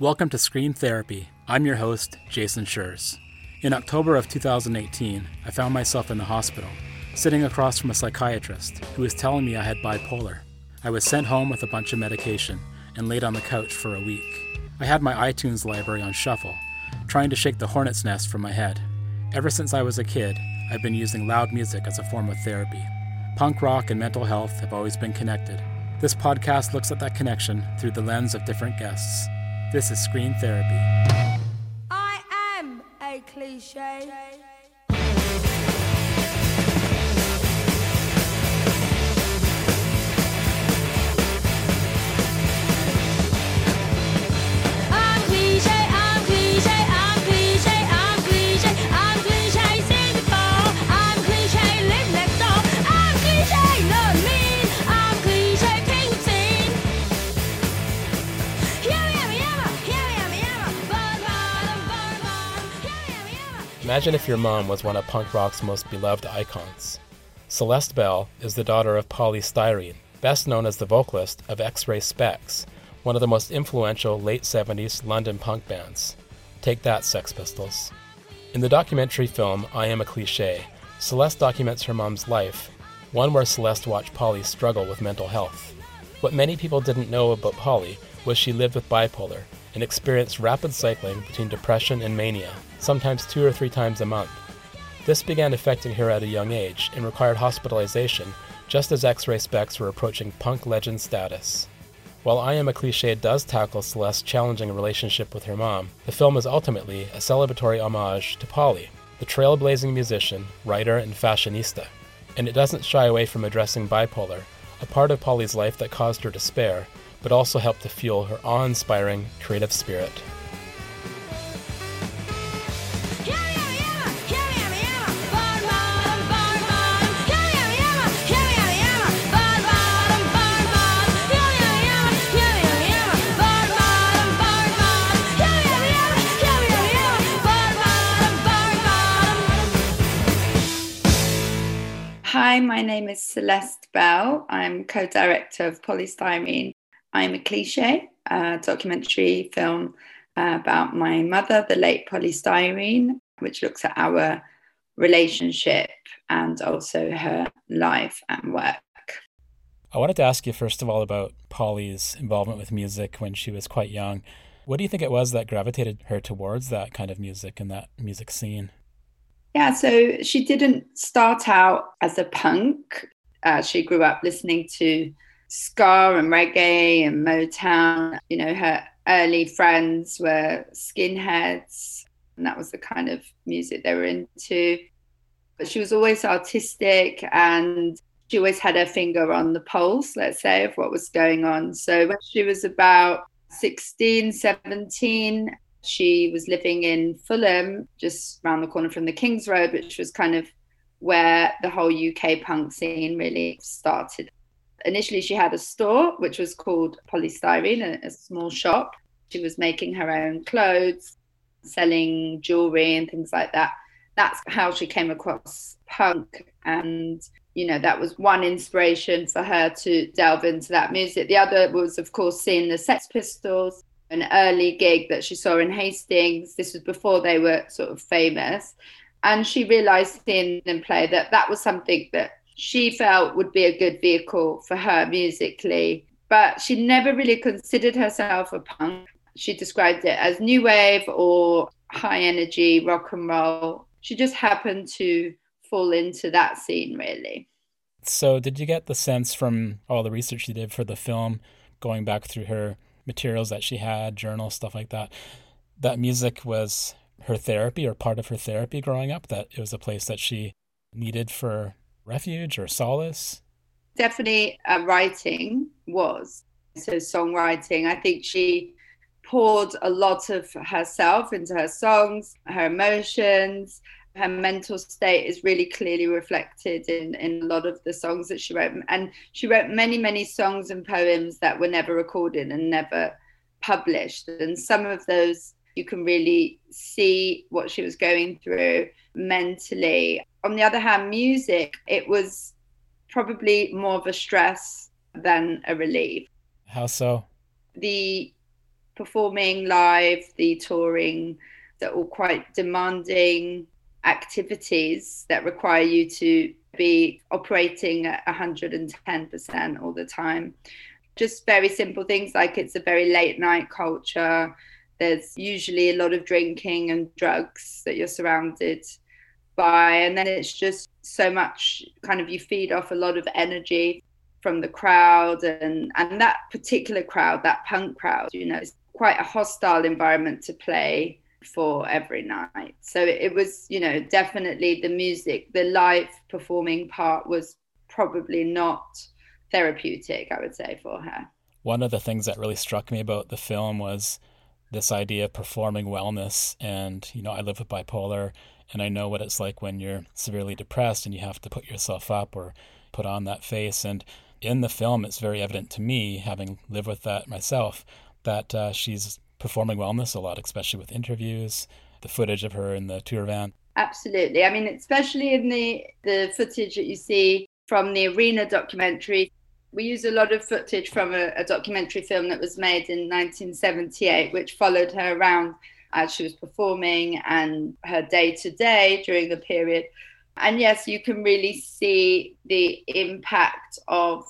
Welcome to Scream Therapy. I'm your host, Jason Schreurs. In October of 2018, I found myself in the hospital, sitting across from a psychiatrist who was telling me I had bipolar. I was sent home with a bunch of medication and laid on the couch for a week. I had my iTunes library on shuffle, trying to shake the hornet's nest from my head. Ever since I was a kid, I've been using loud music as a form of therapy. Punk rock and mental health have always been connected. This podcast looks at that connection through the lens of different guests. This is Scream Therapy. I am a cliche. Imagine if your mom was one of punk rock's most beloved icons. Celeste Bell is the daughter of Poly Styrene, best known as the vocalist of X Ray Spex, one of the most influential late 70s London punk bands. Take that, Sex Pistols. In the documentary film I Am a Cliche, Celeste documents her mom's life, one where Celeste watched Polly struggle with mental health. What many people didn't know about Polly was she lived with bipolar and experienced rapid cycling between depression and mania, sometimes two or three times a month. This began affecting her at a young age and required hospitalization just as X Ray Spex were approaching punk legend status. While I Am a Cliche does tackle Celeste's challenging relationship with her mom, the film is ultimately a celebratory homage to Polly, the trailblazing musician, writer, and fashionista. And it doesn't shy away from addressing bipolar, a part of Polly's life that caused her despair, but also helped to fuel her awe inspiring creative spirit. Hi, my name is Celeste Bell. I'm co director of Poly Styrene. I'm a cliche, a documentary film uh, about my mother, the late Poly Styrene, which looks at our relationship and also her life and work. I wanted to ask you, first of all, about Polly's involvement with music when she was quite young. What do you think it was that gravitated her towards that kind of music and that music scene? Yeah, so she didn't start out as a punk. Uh, she grew up listening to ska and reggae and Motown. You know, her early friends were skinheads, and that was the kind of music they were into. But she was always artistic and she always had her finger on the pulse, let's say, of what was going on. So when she was about 16, 17, she was living in Fulham, just around the corner from the King's Road, which was kind of where the whole UK punk scene really started. Initially, she had a store which was called Polystyrene, a, small shop. She was making her own clothes, selling jewelry and things like that. That's how she came across punk. And, you know, that was one inspiration for her to delve into that music. The other was, of course, seeing the Sex Pistols an early gig that she saw in Hastings. This was before they were sort of famous. And she realized seeing them play that that was something that she felt would be a good vehicle for her musically. But she never really considered herself a punk. She described it as new wave or high energy rock and roll. She just happened to fall into that scene, really. So, did you get the sense from all the research you did for the film, going back through her materials that she had, journals, stuff like that, that music was her therapy or part of her therapy growing up, that it was a place that she needed for refuge or solace? Definitely uh, writing was. So, songwriting, I think she poured a lot of herself into her songs, her emotions. Her mental state is really clearly reflected in, in a lot of the songs that she wrote. And she wrote many, many songs and poems that were never recorded and never published. And some of those you can really see what she was going through mentally. On the other hand, music, it was probably more of a stress than a relief. How so? The performing live, the touring, they're all quite demanding activities that require you to be operating at 110% all the time. Just very simple things like it's a very late night culture. There's usually a lot of drinking and drugs that you're surrounded by. And then it's just so much kind of you feed off a lot of energy from the crowd and and that particular crowd that punk crowd you know it's quite a hostile environment to play for every night so it was you know definitely the music the live performing part was probably not therapeutic i would say for her one of the things that really struck me about the film was this idea of performing wellness and you know i live with bipolar and i know what it's like when you're severely depressed and you have to put yourself up or put on that face and in the film, it's very evident to me, having lived with that myself, that uh, she's performing wellness a lot, especially with interviews, the footage of her in the tour van. Absolutely. I mean, especially in the the footage that you see from the arena documentary. We use a lot of footage from a, a documentary film that was made in 1978, which followed her around as she was performing and her day to day during the period and yes, you can really see the impact of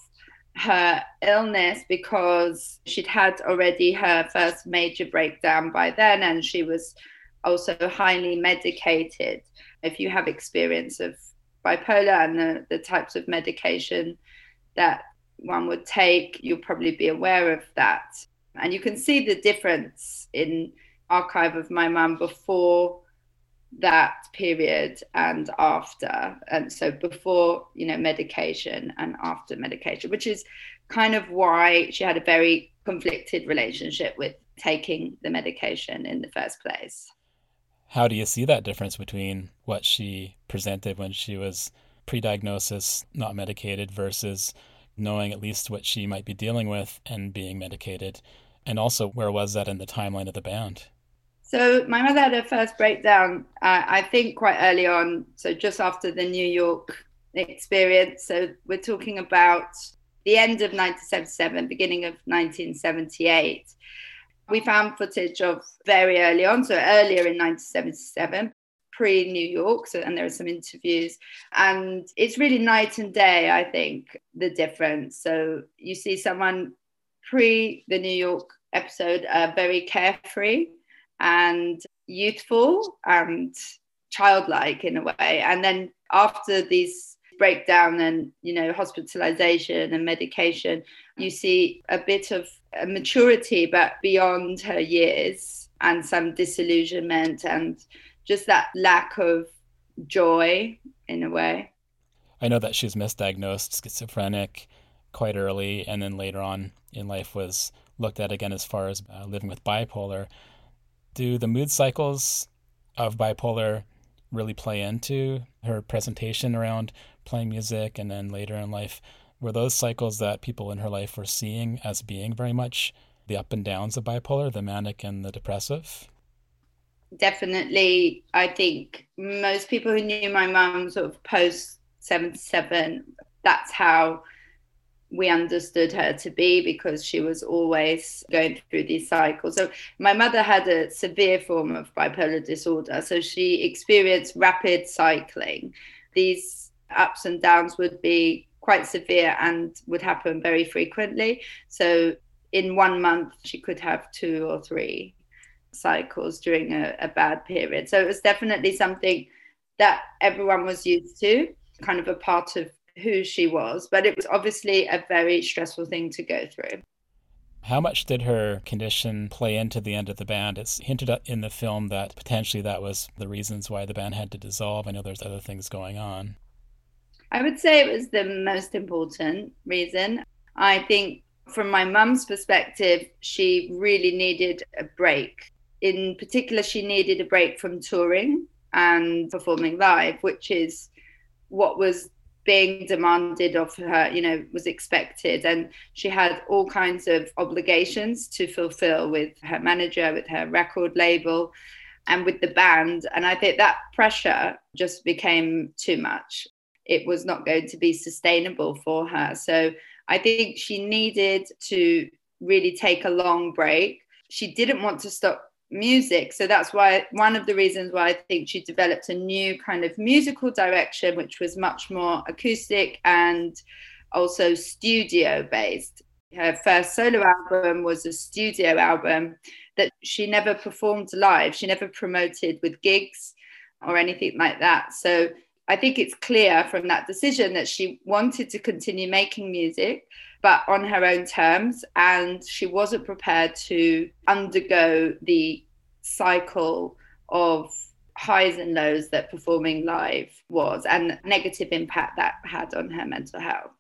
her illness because she'd had already her first major breakdown by then and she was also highly medicated. If you have experience of bipolar and the, the types of medication that one would take, you'll probably be aware of that. And you can see the difference in archive of my mum before that period and after and so before you know medication and after medication which is kind of why she had a very conflicted relationship with taking the medication in the first place how do you see that difference between what she presented when she was pre-diagnosis not medicated versus knowing at least what she might be dealing with and being medicated and also where was that in the timeline of the band so my mother had her first breakdown, uh, I think, quite early on. So just after the New York experience. So we're talking about the end of 1977, beginning of 1978. We found footage of very early on, so earlier in 1977, pre New York. So, and there are some interviews, and it's really night and day. I think the difference. So you see someone pre the New York episode, uh, very carefree and youthful and childlike in a way. And then after these breakdown and you know hospitalization and medication, you see a bit of a maturity, but beyond her years, and some disillusionment and just that lack of joy in a way. I know that she was misdiagnosed schizophrenic quite early, and then later on in life was looked at again as far as uh, living with bipolar. Do the mood cycles of bipolar really play into her presentation around playing music and then later in life? Were those cycles that people in her life were seeing as being very much the up and downs of bipolar the manic and the depressive definitely i think most people who knew my mum sort of post 77 that's how we understood her to be because she was always going through these cycles. So, my mother had a severe form of bipolar disorder. So, she experienced rapid cycling. These ups and downs would be quite severe and would happen very frequently. So, in one month, she could have two or three cycles during a, a bad period. So, it was definitely something that everyone was used to, kind of a part of who she was, but it was obviously a very stressful thing to go through. How much did her condition play into the end of the band? It's hinted at in the film that potentially that was the reasons why the band had to dissolve. I know there's other things going on. I would say it was the most important reason. I think from my mum's perspective, she really needed a break. In particular, she needed a break from touring and performing live, which is what was being demanded of her, you know, was expected. And she had all kinds of obligations to fulfill with her manager, with her record label, and with the band. And I think that pressure just became too much. It was not going to be sustainable for her. So I think she needed to really take a long break. she didn't want to stop music. So that's why one of the reasons why I think she developed a new kind of musical direction, which was much more acoustic and also studio based. Her first solo album was a studio album that she never performed live. She never promoted with gigs or anything like that. So I think it's clear from that decision that she wanted to continue making music, but on her own terms. And she wasn't prepared to undergo the cycle of highs and lows that performing live was and negative impact that had on her mental health.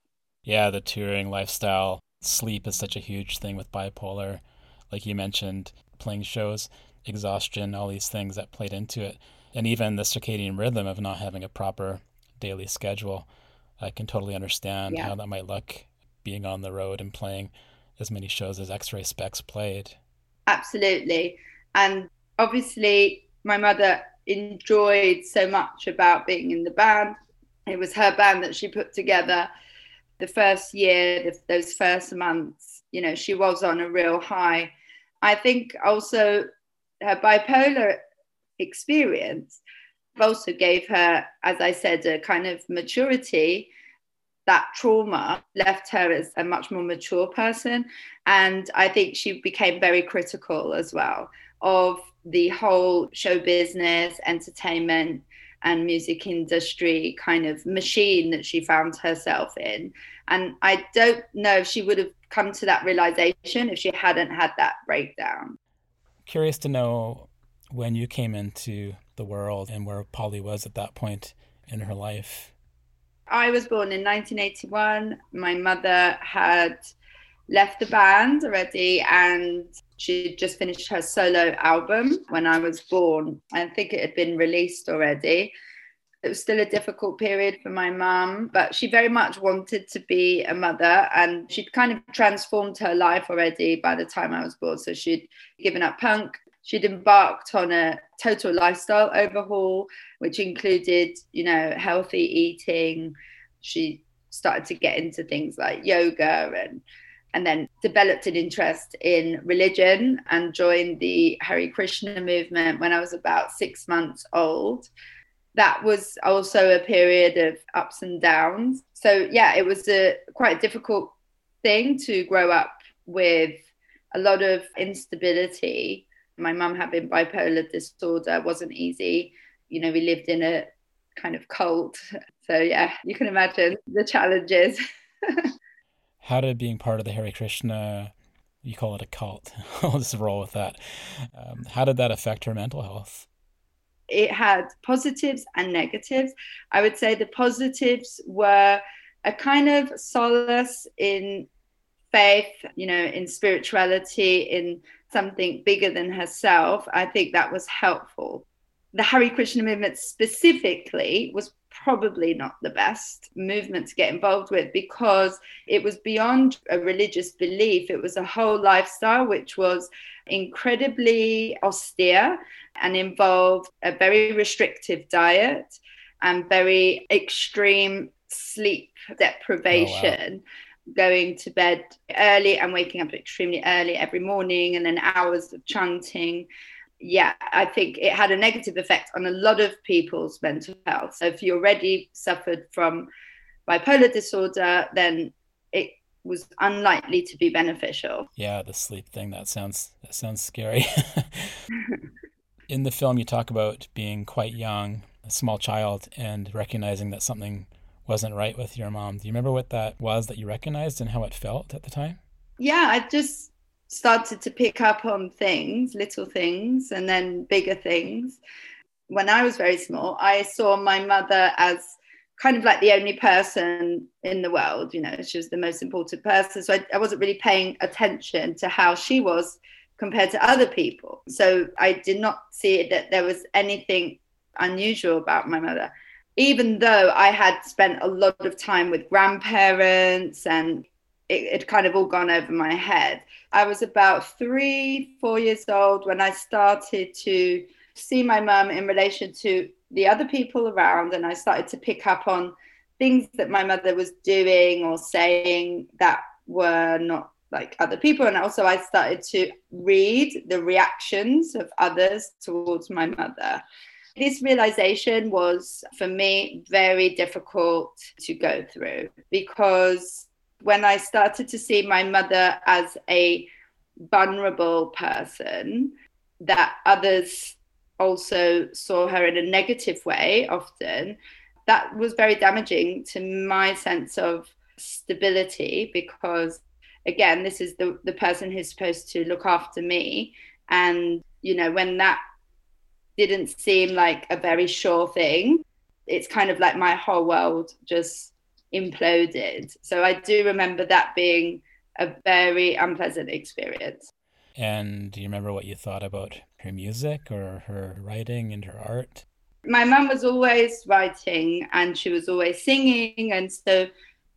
Yeah, the touring lifestyle, sleep is such a huge thing with bipolar. Like you mentioned, playing shows, exhaustion, all these things that played into it. And even the circadian rhythm of not having a proper daily schedule. I can totally understand Yeah. how that might look being on the road and playing as many shows as X Ray Spex played. Absolutely. And obviously, my mother enjoyed so much about being in the band. It was her band that she put together. The first year, the, those first months, you know, she was on a real high. I think also her bipolar experience also gave her, as I said, a kind of maturity. That trauma left her as a much more mature person. And I think she became very critical as well of the whole show business, entertainment, and music industry kind of machine that she found herself in. And I don't know if she would have come to that realization if she hadn't had that breakdown. Curious to know when you came into the world and where Polly was at that point in her life. I was born in 1981. My mother had left the band already and she just finished her solo album when I was born. I think it had been released already. It was still a difficult period for my mum, but she very much wanted to be a mother and she'd kind of transformed her life already by the time I was born. So she'd given up punk. She'd embarked on a total lifestyle overhaul, which included, you know, healthy eating. She started to get into things like yoga and and then developed an interest in religion and joined the Hare Krishna movement when I was about six months old. That was also a period of ups and downs. So yeah, it was a quite a difficult thing to grow up with a lot of instability. My mum having bipolar disorder wasn't easy. You know, we lived in a kind of cult. So yeah, you can imagine the challenges. How did being part of the Hare Krishna, you call it a cult, I'll just roll with that. Um, how did that affect her mental health? it had positives and negatives. I would say the positives were a kind of solace in faith, you know, in spirituality, in something bigger than herself. I think that was helpful. The Hare Krishna movement specifically was probably not the best movement to get involved with because it was beyond a religious belief. It was a whole lifestyle which was incredibly austere and involved a very restrictive diet and very extreme sleep oh, deprivation. Going to bed early and waking up extremely early every morning, and then hours of chanting yeah, I think it had a negative effect on a lot of people's mental health. So if you already suffered from bipolar disorder, then it was unlikely to be beneficial. Yeah, the sleep thing that sounds that sounds scary. In the film you talk about being quite young, a small child and recognizing that something wasn't right with your mom. Do you remember what that was that you recognized and how it felt at the time? Yeah, I just started to pick up on things, little things, and then bigger things. When I was very small, I saw my mother as kind of like the only person in the world. You know, she was the most important person. So I, I wasn't really paying attention to how she was compared to other people. So I did not see that there was anything unusual about my mother. Even though I had spent a lot of time with grandparents and it had kind of all gone over my head. I was about three, four years old when I started to see my mum in relation to the other people around, and I started to pick up on things that my mother was doing or saying that were not like other people and also i started to read the reactions of others towards my mother this realization was for me very difficult to go through because when i started to see my mother as a vulnerable person that others also saw her in a negative way often that was very damaging to my sense of stability because again this is the the person who's supposed to look after me. And you know when that didn't seem like a very sure thing. It's kind of like my whole world just imploded. So i do remember that being a very unpleasant experience. And do you remember what you thought about her music or her writing and her art? my mum was always writing and she was always singing and so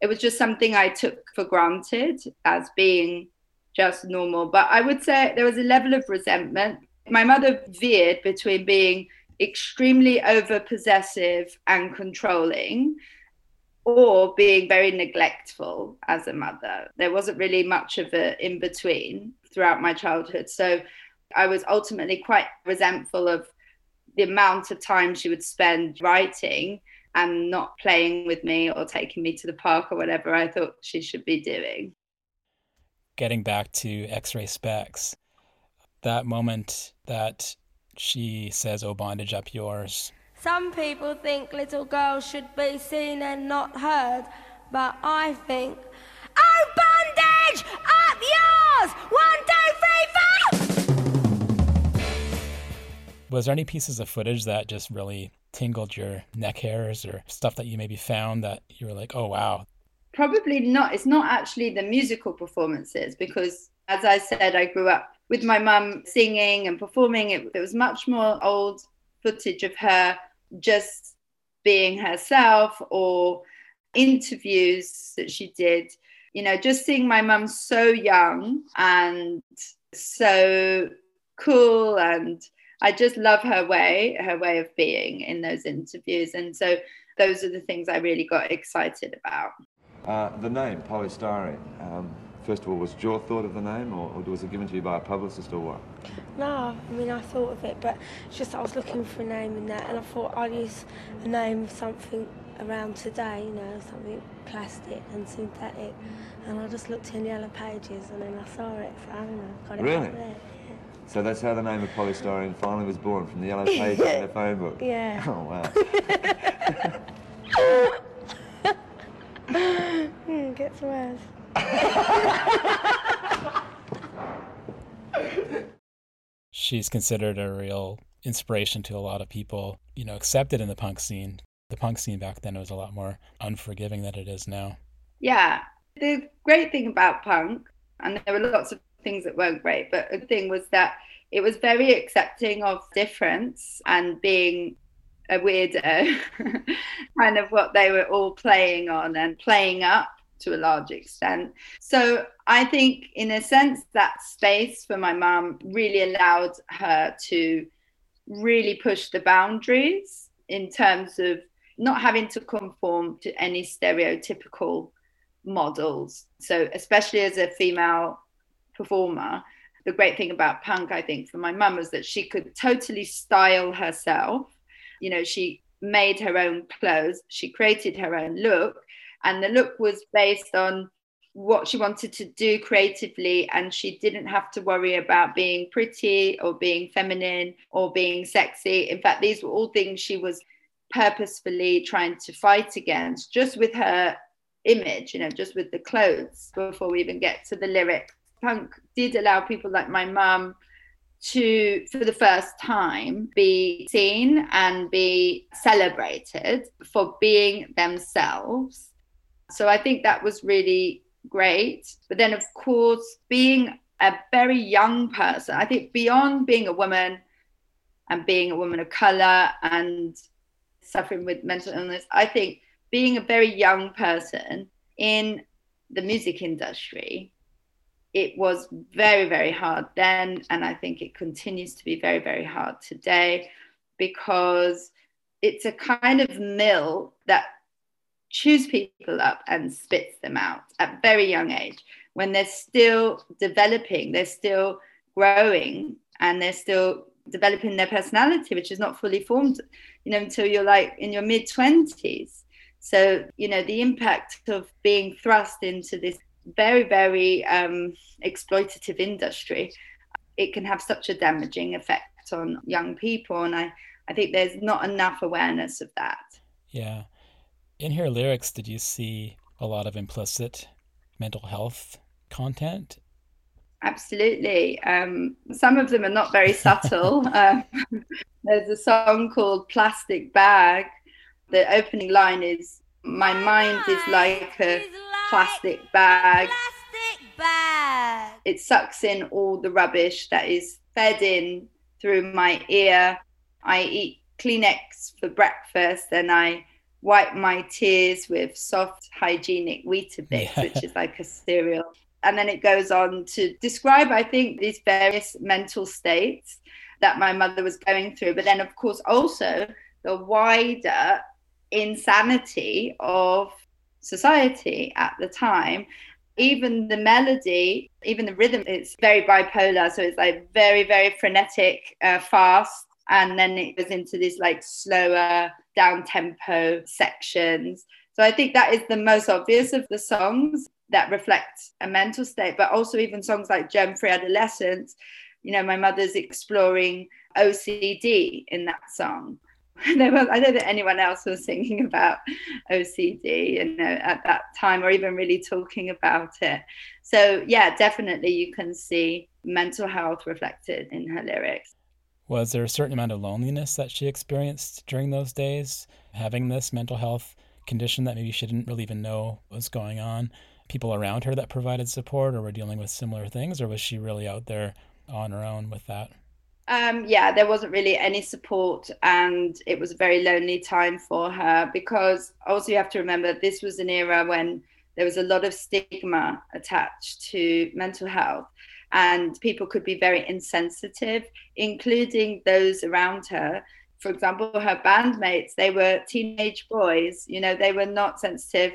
it was just something i took for granted as being just normal. But i would say there was a level of resentment my mother veered between being extremely over possessive and controlling or being very neglectful as a mother there wasn't really much of a in between throughout my childhood so i was ultimately quite resentful of the amount of time she would spend writing and not playing with me or taking me to the park or whatever I thought she should be doing. Getting back to X ray spex, that moment that she says, Oh, bondage up yours. Some people think little girls should be seen and not heard, but I think, oh, bondage up yours! One, two, three, four! Was there any pieces of footage that just really tingled your neck hairs or stuff that you maybe found that you were like, oh, wow? Probably not. It's not actually the musical performances because, as I said, I grew up with my mum singing and performing. It, it was much more old footage of her just being herself or interviews that she did. You know, just seeing my mum so young and so cool and I just love her way, her way of being in those interviews. And so those are the things I really got excited about. Uh, the name, polystyrene. Um, first of all, was your thought of the name, or, or was it given to you by a publicist, or what? No, I mean, I thought of it, but it's just I was looking for a name in that, and I thought I'd use a name of something around today, you know, something plastic and synthetic. And I just looked in the yellow pages and then I saw it, so I don't know, got it Really? there. So that's how the name of polystyrene finally was born from the yellow pages in the phone book. Yeah. Oh wow. Hmm, gets worse. She's considered a real inspiration to a lot of people, you know, accepted in the punk scene. The punk scene back then was a lot more unforgiving than it is now. Yeah. The great thing about punk, and there were lots of things that weren't great, but a thing was that it was very accepting of difference and being a weirdo, kind of what they were all playing on and playing up to a large extent. So I think, in a sense, that space for my mum really allowed her to really push the boundaries in terms of not having to conform to any stereotypical models. So, especially as a female performer, the great thing about punk, I think, for my mum was that she could totally style herself. You know, she made her own clothes, she created her own look, and the look was based on what she wanted to do creatively and she didn't have to worry about being pretty or being feminine or being sexy. In fact these were all things she was purposefully trying to fight against just with her image you know just with the clothes before we even get to the lyric punk did allow people like my mum to for the first time be seen and be celebrated for being themselves so i think that was really great. But then of course being a very young person i think beyond being a woman and being a woman of color and suffering with mental illness i think being a very young person in the music industry it was very very hard then. And i think it continues to be very very hard today because it's a kind of mill that chews people up and spits them out at very young age when they're still developing, they're still growing, and they're still developing their personality, which is not fully formed, you know, until you're like in your mid 20s. So, you know, the impact of being thrust into this very, very um, exploitative industry, it can have such a damaging effect on young people. And I, I think there's not enough awareness of that. Yeah. In her lyrics, did you see a lot of implicit mental health content? Absolutely. Um, some of them are not very subtle. um, there's a song called Plastic Bag. The opening line is My mind is like a plastic bag. Plastic bag. It sucks in all the rubbish that is fed in through my ear. I eat Kleenex for breakfast and I wipe my tears with soft, hygienic Weetabix, Yeah. which is like a cereal. And then it goes on to describe, I think, these various mental states that my mother was going through. But then, of course, also the wider insanity of society at the time. Even the melody, even the rhythm, it's very bipolar. So it's like very, very frenetic, uh, fast. And then it goes into these like slower, down tempo sections. So I think that is the most obvious of the songs that reflect a mental state, but also even songs like Germ Free Adolescence. You know, my mother's exploring OCD in that song. I don't anyone else was singing about OCD, you know, at that time, or even really talking about it. So yeah, definitely you can see mental health reflected in her lyrics. Was there a certain amount of loneliness that she experienced during those days, having this mental health condition that maybe she didn't really even know was going on? People around her that provided support or were dealing with similar things, or was she really out there on her own with that? Um, yeah, there wasn't really any support, and it was a very lonely time for her because also you have to remember this was an era when there was a lot of stigma attached to mental health, and people could be very insensitive, including those around her. For example, her bandmates, they were teenage boys, you know, they were not sensitive.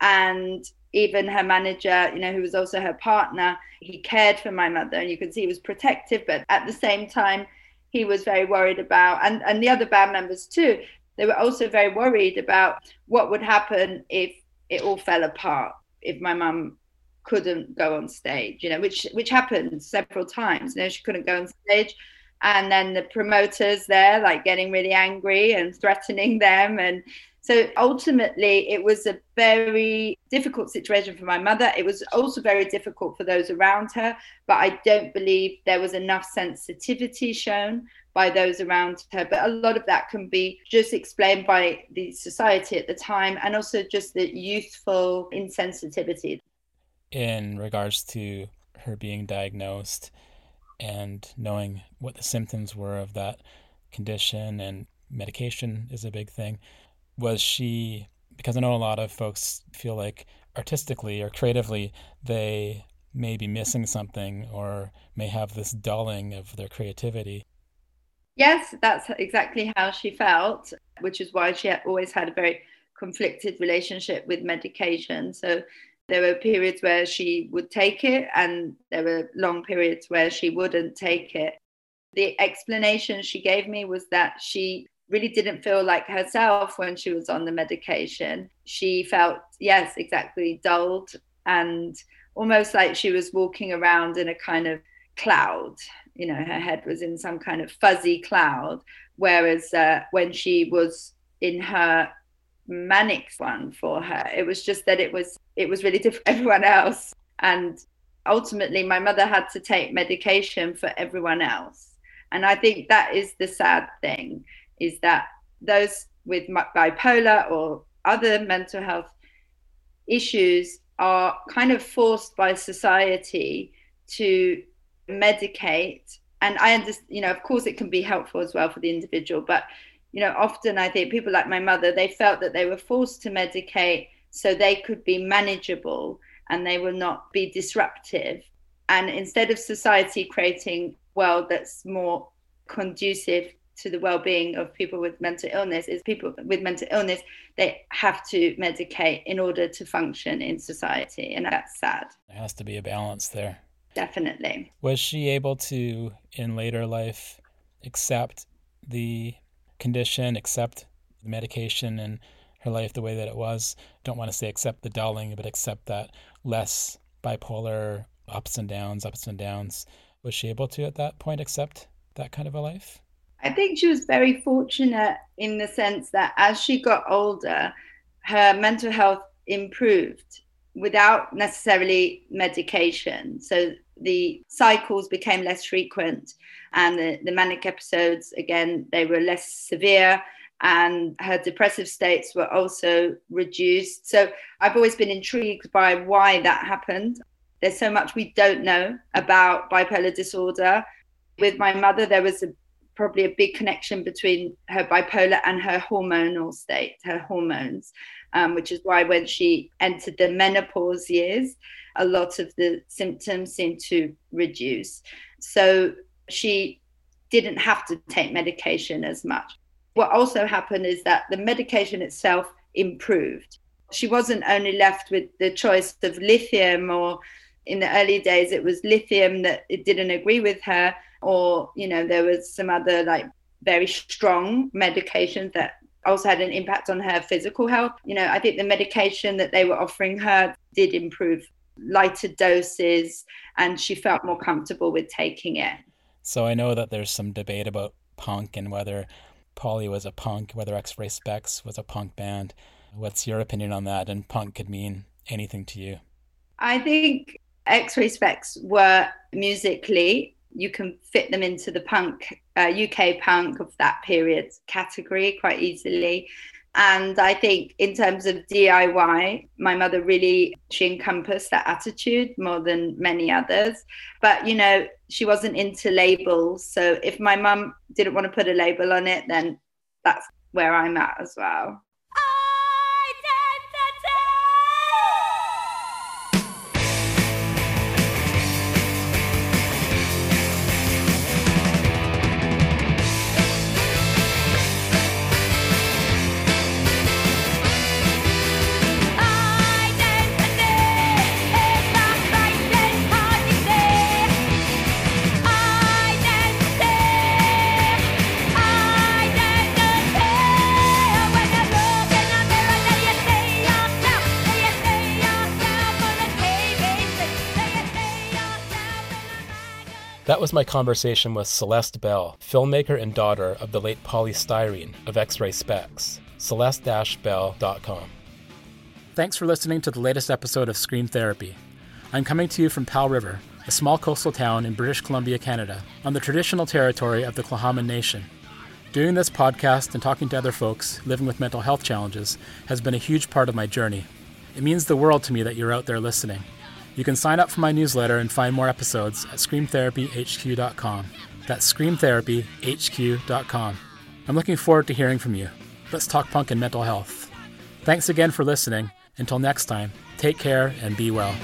And even her manager, you know, who was also her partner, he cared for my mother and you could see he was protective, but at the same time, he was very worried about, and, and the other band members too, they were also very worried about what would happen if it all fell apart, if my mum couldn't go on stage, you know, which which happened several times. You know, she couldn't go on stage. And then the promoters there, like getting really angry and threatening them. And so ultimately, it was a very difficult situation for my mother. It was also very difficult for those around her. But I don't believe there was enough sensitivity shown by those around her. But a lot of that can be just explained by the society at the time and also just the youthful insensitivity. In regards to her being diagnosed and knowing what the symptoms were of that condition and medication is a big thing was she because i know a lot of folks feel like artistically or creatively they may be missing something or may have this dulling of their creativity Yes, that's exactly how she felt, which is why she always had a very conflicted relationship with medication. So there were periods where she would take it, and there were long periods where she wouldn't take it. The explanation she gave me was that she really didn't feel like herself when she was on the medication. She felt, yes, exactly, dulled and almost like she was walking around in a kind of cloud. You know, her head was in some kind of fuzzy cloud. Whereas uh, when she was in her manic one for her, it was just that it was it was really different for everyone else. And ultimately, my mother had to take medication for everyone else. And I think that is the sad thing is that those with bipolar or other mental health issues are kind of forced by society to medicate and i understand you know of course it can be helpful as well for the individual but you know often i think people like my mother they felt that they were forced to medicate so they could be manageable and they will not be disruptive. And instead of society creating a world that's more conducive to the well-being of people with mental illness is people with mental illness they have to medicate in order to function in society. And that's sad. There has to be a balance there. definitely. Was she able to, in later life, accept the condition, accept the medication and her life the way that it was? Don't want to say accept the dulling, but accept that less bipolar ups and downs, ups and downs. Was she able to, at that point, accept that kind of a life? I think she was very fortunate in the sense that as she got older, her mental health improved without necessarily medication. So the cycles became less frequent and the, the manic episodes, again, they were less severe and her depressive states were also reduced. So I've always been intrigued by why that happened. There's so much we don't know about bipolar disorder. With my mother, there was a probably a big connection between her bipolar and her hormonal state, her hormones, um, which is why when she entered the menopause years, a lot of the symptoms seemed to reduce. So she didn't have to take medication as much. What also happened is that the medication itself improved. She wasn't only left with the choice of lithium or in the early days it was lithium that it didn't agree with her or you know there was some other like very strong medications that also had an impact on her physical health you know i think the medication that they were offering her did improve lighter doses and she felt more comfortable with taking it So I know that there's some debate about punk and whether Polly was a punk, whether X Ray Spex was a punk band. What's your opinion on that? And punk could mean anything to you. i think x-ray spex were musically you can fit them into the punk uh, uk punk of that period category quite easily. And i think in terms of diy my mother really she encompassed that attitude more than many others. But you know she wasn't into labels. So if my mum didn't want to put a label on it then that's where i'm at as well That was my conversation with Celeste Bell, filmmaker and daughter of the late Poly Styrene of X Ray Spex. Celeste-Bell.com. Thanks for listening to the latest episode of Scream Therapy. I'm coming to you from Powell River, a small coastal town in British Columbia, Canada, on the traditional territory of the Tla'amin Nation. Doing this podcast and talking to other folks living with mental health challenges has been a huge part of my journey. It means the world to me that you're out there listening. You can sign up for my newsletter and find more episodes at screamtherapyhq.com. That's screamtherapyhq.com. I'm looking forward to hearing from you. Let's talk punk and mental health. Thanks again for listening. Until next time, take care and be well.